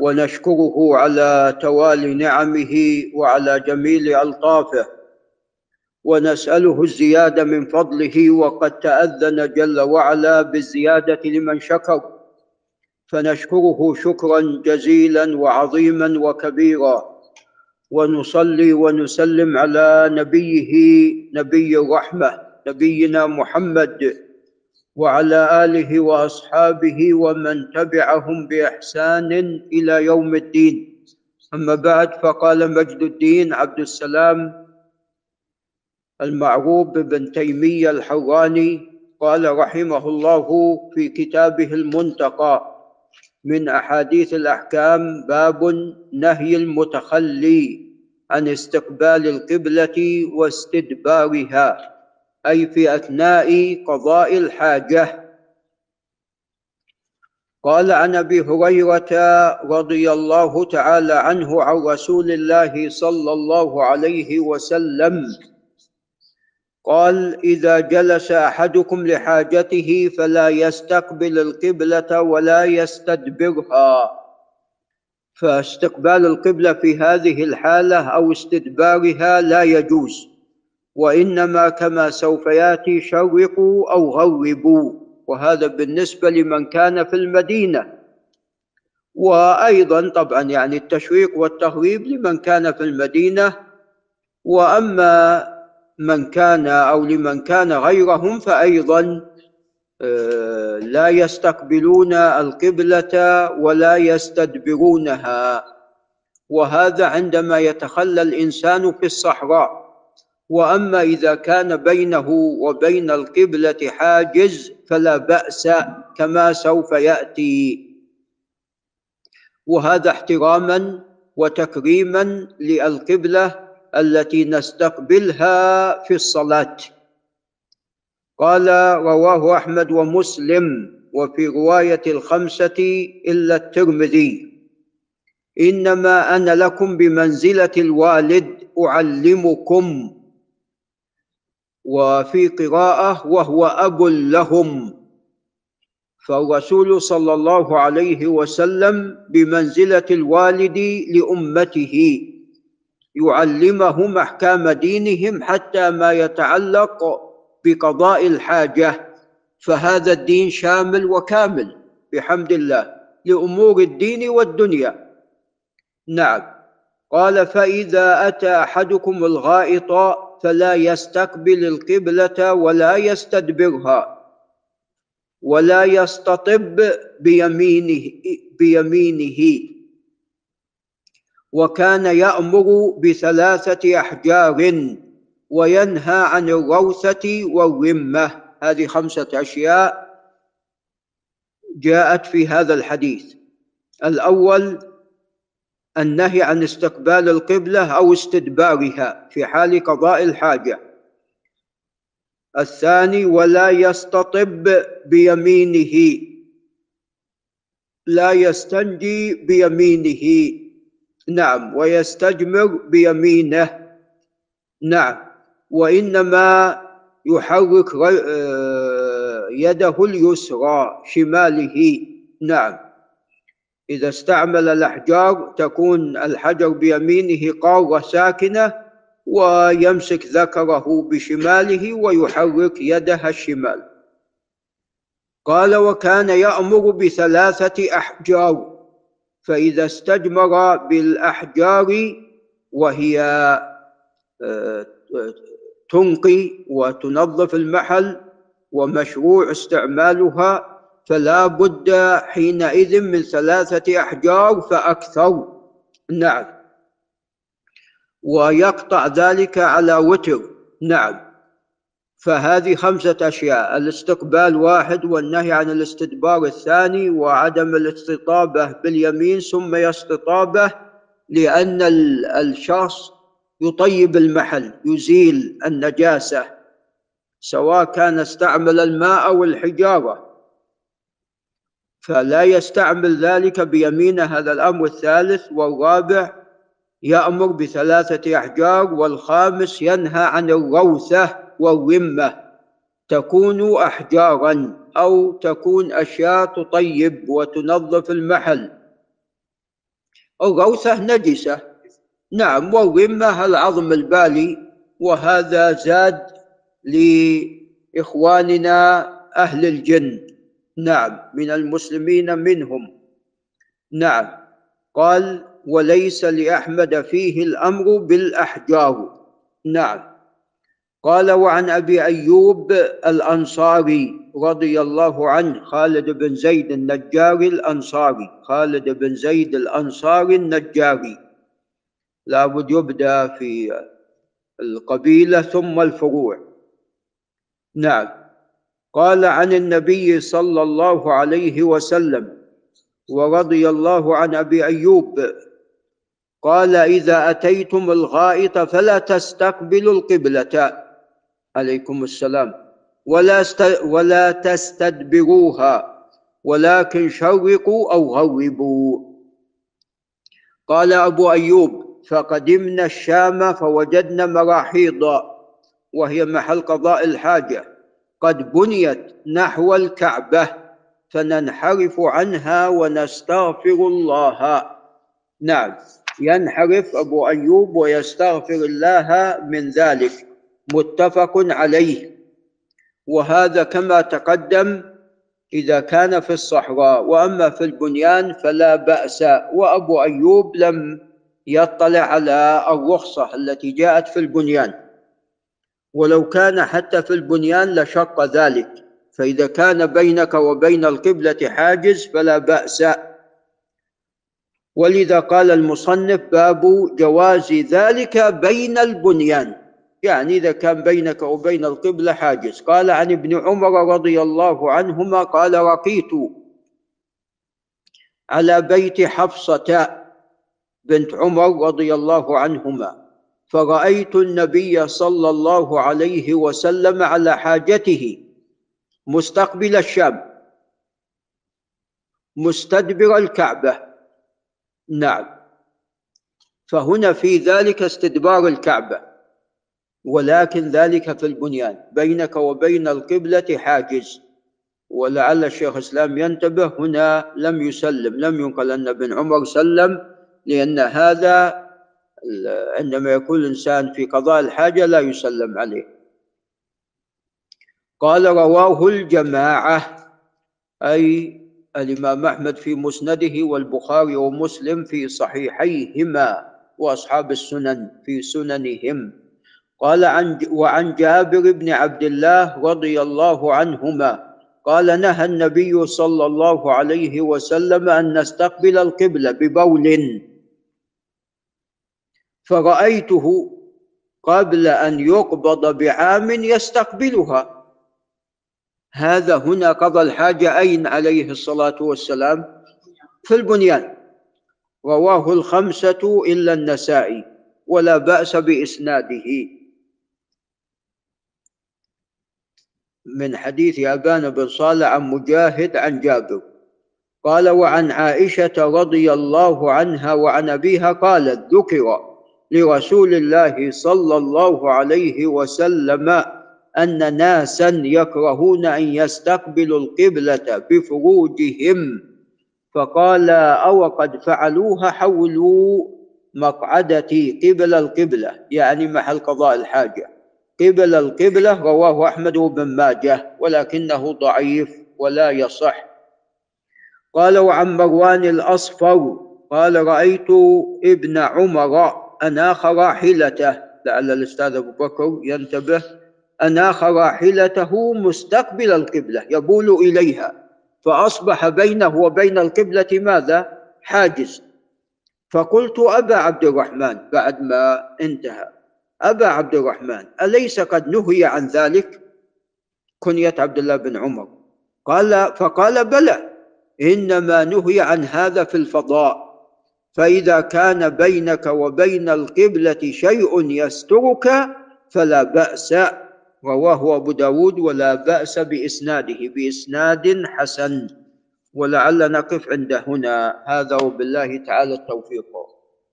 ونشكره على توالي نعمه وعلى جميل ألطافه. ونسأله الزيادة من فضله وقد تأذن جل وعلا بالزيادة لمن شكر. فنشكره شكرا جزيلا وعظيما وكبيرا. ونصلي ونسلم على نبيه نبي الرحمة نبينا محمد. وعلى آله وأصحابه ومن تبعهم بإحسان إلى يوم الدين. أما بعد فقال مجد الدين عبد السلام المعروف بابن تيمية الحراني قال رحمه الله في كتابه المنتقى من أحاديث الأحكام باب نهي المتخلي عن استقبال القبلة واستدبارها. أي في أثناء قضاء الحاجة. قال عن أبي هريرة رضي الله تعالى عنه عن رسول الله صلى الله عليه وسلم. قال إذا جلس أحدكم لحاجته فلا يستقبل القبلة ولا يستدبرها. فاستقبال القبلة في هذه الحالة أو استدبارها لا يجوز. وإنما كما سوف يأتي شرقوا أو غربوا وهذا بالنسبة لمن كان في المدينة. وأيضا طبعا يعني التشويق والتغريب لمن كان في المدينة. وأما من كان أو لمن كان غيرهم فايضا آه، لا يستقبلون القبلة ولا يستدبرونها. وهذا عندما يتخلى الإنسان في الصحراء. وأما إذا كان بينه وبين القبلة حاجز فلا بأس كما سوف يأتي. وهذا احتراما وتكريما للقبلة التي نستقبلها في الصلاة. قال رواه أحمد ومسلم وفي رواية الخمسة إلا الترمذي إنما أنا لكم بمنزلة الوالد أعلمكم وفي قراءة وهو أب لهم. فالرسول صلى الله عليه وسلم بمنزلة الوالد لأمته يعلمهم أحكام دينهم حتى ما يتعلق بقضاء الحاجة. فهذا الدين شامل وكامل بحمد الله لأمور الدين والدنيا. نعم. قال فإذا أتى أحدكم الغائط فلا يستقبل القبلة ولا يستدبرها ولا يستطب بيمينه بيمينه. وكان يأمر بثلاثة أحجار وينهى عن الروثة والرمة. هذه خمسة أشياء جاءت في هذا الحديث. الأول النهي عن استقبال القبلة أو استدبارها في حال قضاء الحاجة. الثاني ولا يستطب بيمينه. لا يستنجي بيمينه. نعم ويستجمر بيمينه. نعم وإنما يحرك آه، يده اليسرى شماله. نعم. إذا استعمل الأحجار تكون الحجر بيمينه قارة ساكنة ويمسك ذكره بشماله ويحرك يده الشمال. قال وكان يأمر بثلاثة أحجار فإذا استجمر بالأحجار وهي آه، تنقي وتنظف المحل ومشروع استعمالها فلا بد حينئذ من ثلاثة أحجار فأكثر. نعم. ويقطع ذلك على وتر. نعم. فهذه خمسة أشياء الاستقبال واحد والنهي عن الاستدبار الثاني وعدم الاستطابة باليمين ثم يستطابة لأن الشخص يطيب المحل يزيل النجاسة سواء كان استعمل الماء أو الحجارة. فلا يستعمل ذلك بيمينه هذا الأمر الثالث والرابع يأمر بثلاثة أحجار والخامس ينهى عن الروثة والرمة. تكون أحجارا أو تكون أشياء تطيب وتنظف المحل. الغوثة نجسة. نعم والرمة العظم البالي وهذا زاد لإخواننا أهل الجن. نعم من المسلمين منهم. نعم. قال وليس لأحمد فيه الأمر بالأحجار. نعم. قال وعن أبي أيوب الأنصاري رضي الله عنه خالد بن زيد النجاري الأنصاري خالد بن زيد الأنصاري النجاري. لابد يبدأ في القبيلة ثم الفروع. نعم. قال عن النبي صلى الله عليه وسلم ورضي الله عن أبي أيوب قال إذا أتيتم الغائط فلا تستقبلوا القبلة. عليكم السلام. ولا است ولا تستدبروها ولكن شرقوا أو غربوا قال أبو أيوب فقدمنا الشام فوجدنا مراحيض وهي محل قضاء الحاجة. قد بنيت نحو الكعبة فننحرف عنها ونستغفر الله. نعم ينحرف أبو أيوب ويستغفر الله من ذلك. متفق عليه. وهذا كما تقدم إذا كان في الصحراء وأما في البنيان فلا بأس. وأبو أيوب لم يطلع على الرخصة التي جاءت في البنيان. ولو كان حتى في البنيان لشق ذلك. فإذا كان بينك وبين القبلة حاجز فلا بأس. ولذا قال المصنف باب جواز ذلك بين البنيان. يعني إذا كان بينك وبين القبلة حاجز. قال عن ابن عمر رضي الله عنهما قال رقيت على بيت حفصة بنت عمر رضي الله عنهما. فرأيت النبي صلى الله عليه وسلم على حاجته مستقبل الشام مستدبر الكعبة. نعم. فهنا في ذلك استدبار الكعبة ولكن ذلك في البنيان بينك وبين القبلة حاجز. ولعل الشيخ الإسلام ينتبه هنا لم يسلم لم ينقل أن ابن عمر سلم لأن هذا عندما يكون الإنسان في قضاء الحاجة لا يسلم عليه. قال رواه الجماعة أي الإمام أحمد في مسنده والبخاري ومسلم في صحيحيهما وأصحاب السنن في سننهم. قال عن وعن جابر بن عبد الله رضي الله عنهما قال نهى النبي صلى الله عليه وسلم أن نستقبل القبلة ببول. فرأيته قبل أن يقبض بعام يستقبلها. هذا هنا قضى الحاجة أين عليه الصلاة والسلام في البنيان. رواه الخمسة إلا النسائي ولا بأس بإسناده. من حديث أبان بن صالح عن مجاهد عن جابر. قال وعن عائشة رضي الله عنها وعن أبيها قالت ذكر لرسول الله صلى الله عليه وسلم أن ناسا يكرهون أن يستقبلوا القبلة بفروجهم. فقال أو قد فعلوها حولوا مقعدتي قبل القبلة يعني محل قضاء الحاجة. قبل القبلة رواه أحمد بن ماجه ولكنه ضعيف ولا يصح. قال وعن مروان الأصفر قال رأيت ابن عمر أناخ راحلته لعل الأستاذ أبو بكر ينتبه أناخ راحلته مستقبل القبلة يبول إليها. فأصبح بينه وبين القبلة ماذا؟ حاجز. فقلت أبا عبد الرحمن بعد ما انتهى. أبا عبد الرحمن أليس قد نهي عن ذلك؟ كنية عبد الله بن عمر. قال فقال بلى إنما نهي عن هذا في الفضاء. فإذا كان بينك وبين القبلة شيء يسترك فلا بأس رواه أبو داود ولا بأس بإسناده بإسناد حسن. ولعل نقف عند هنا. هذا وبالله تعالى التوفيق.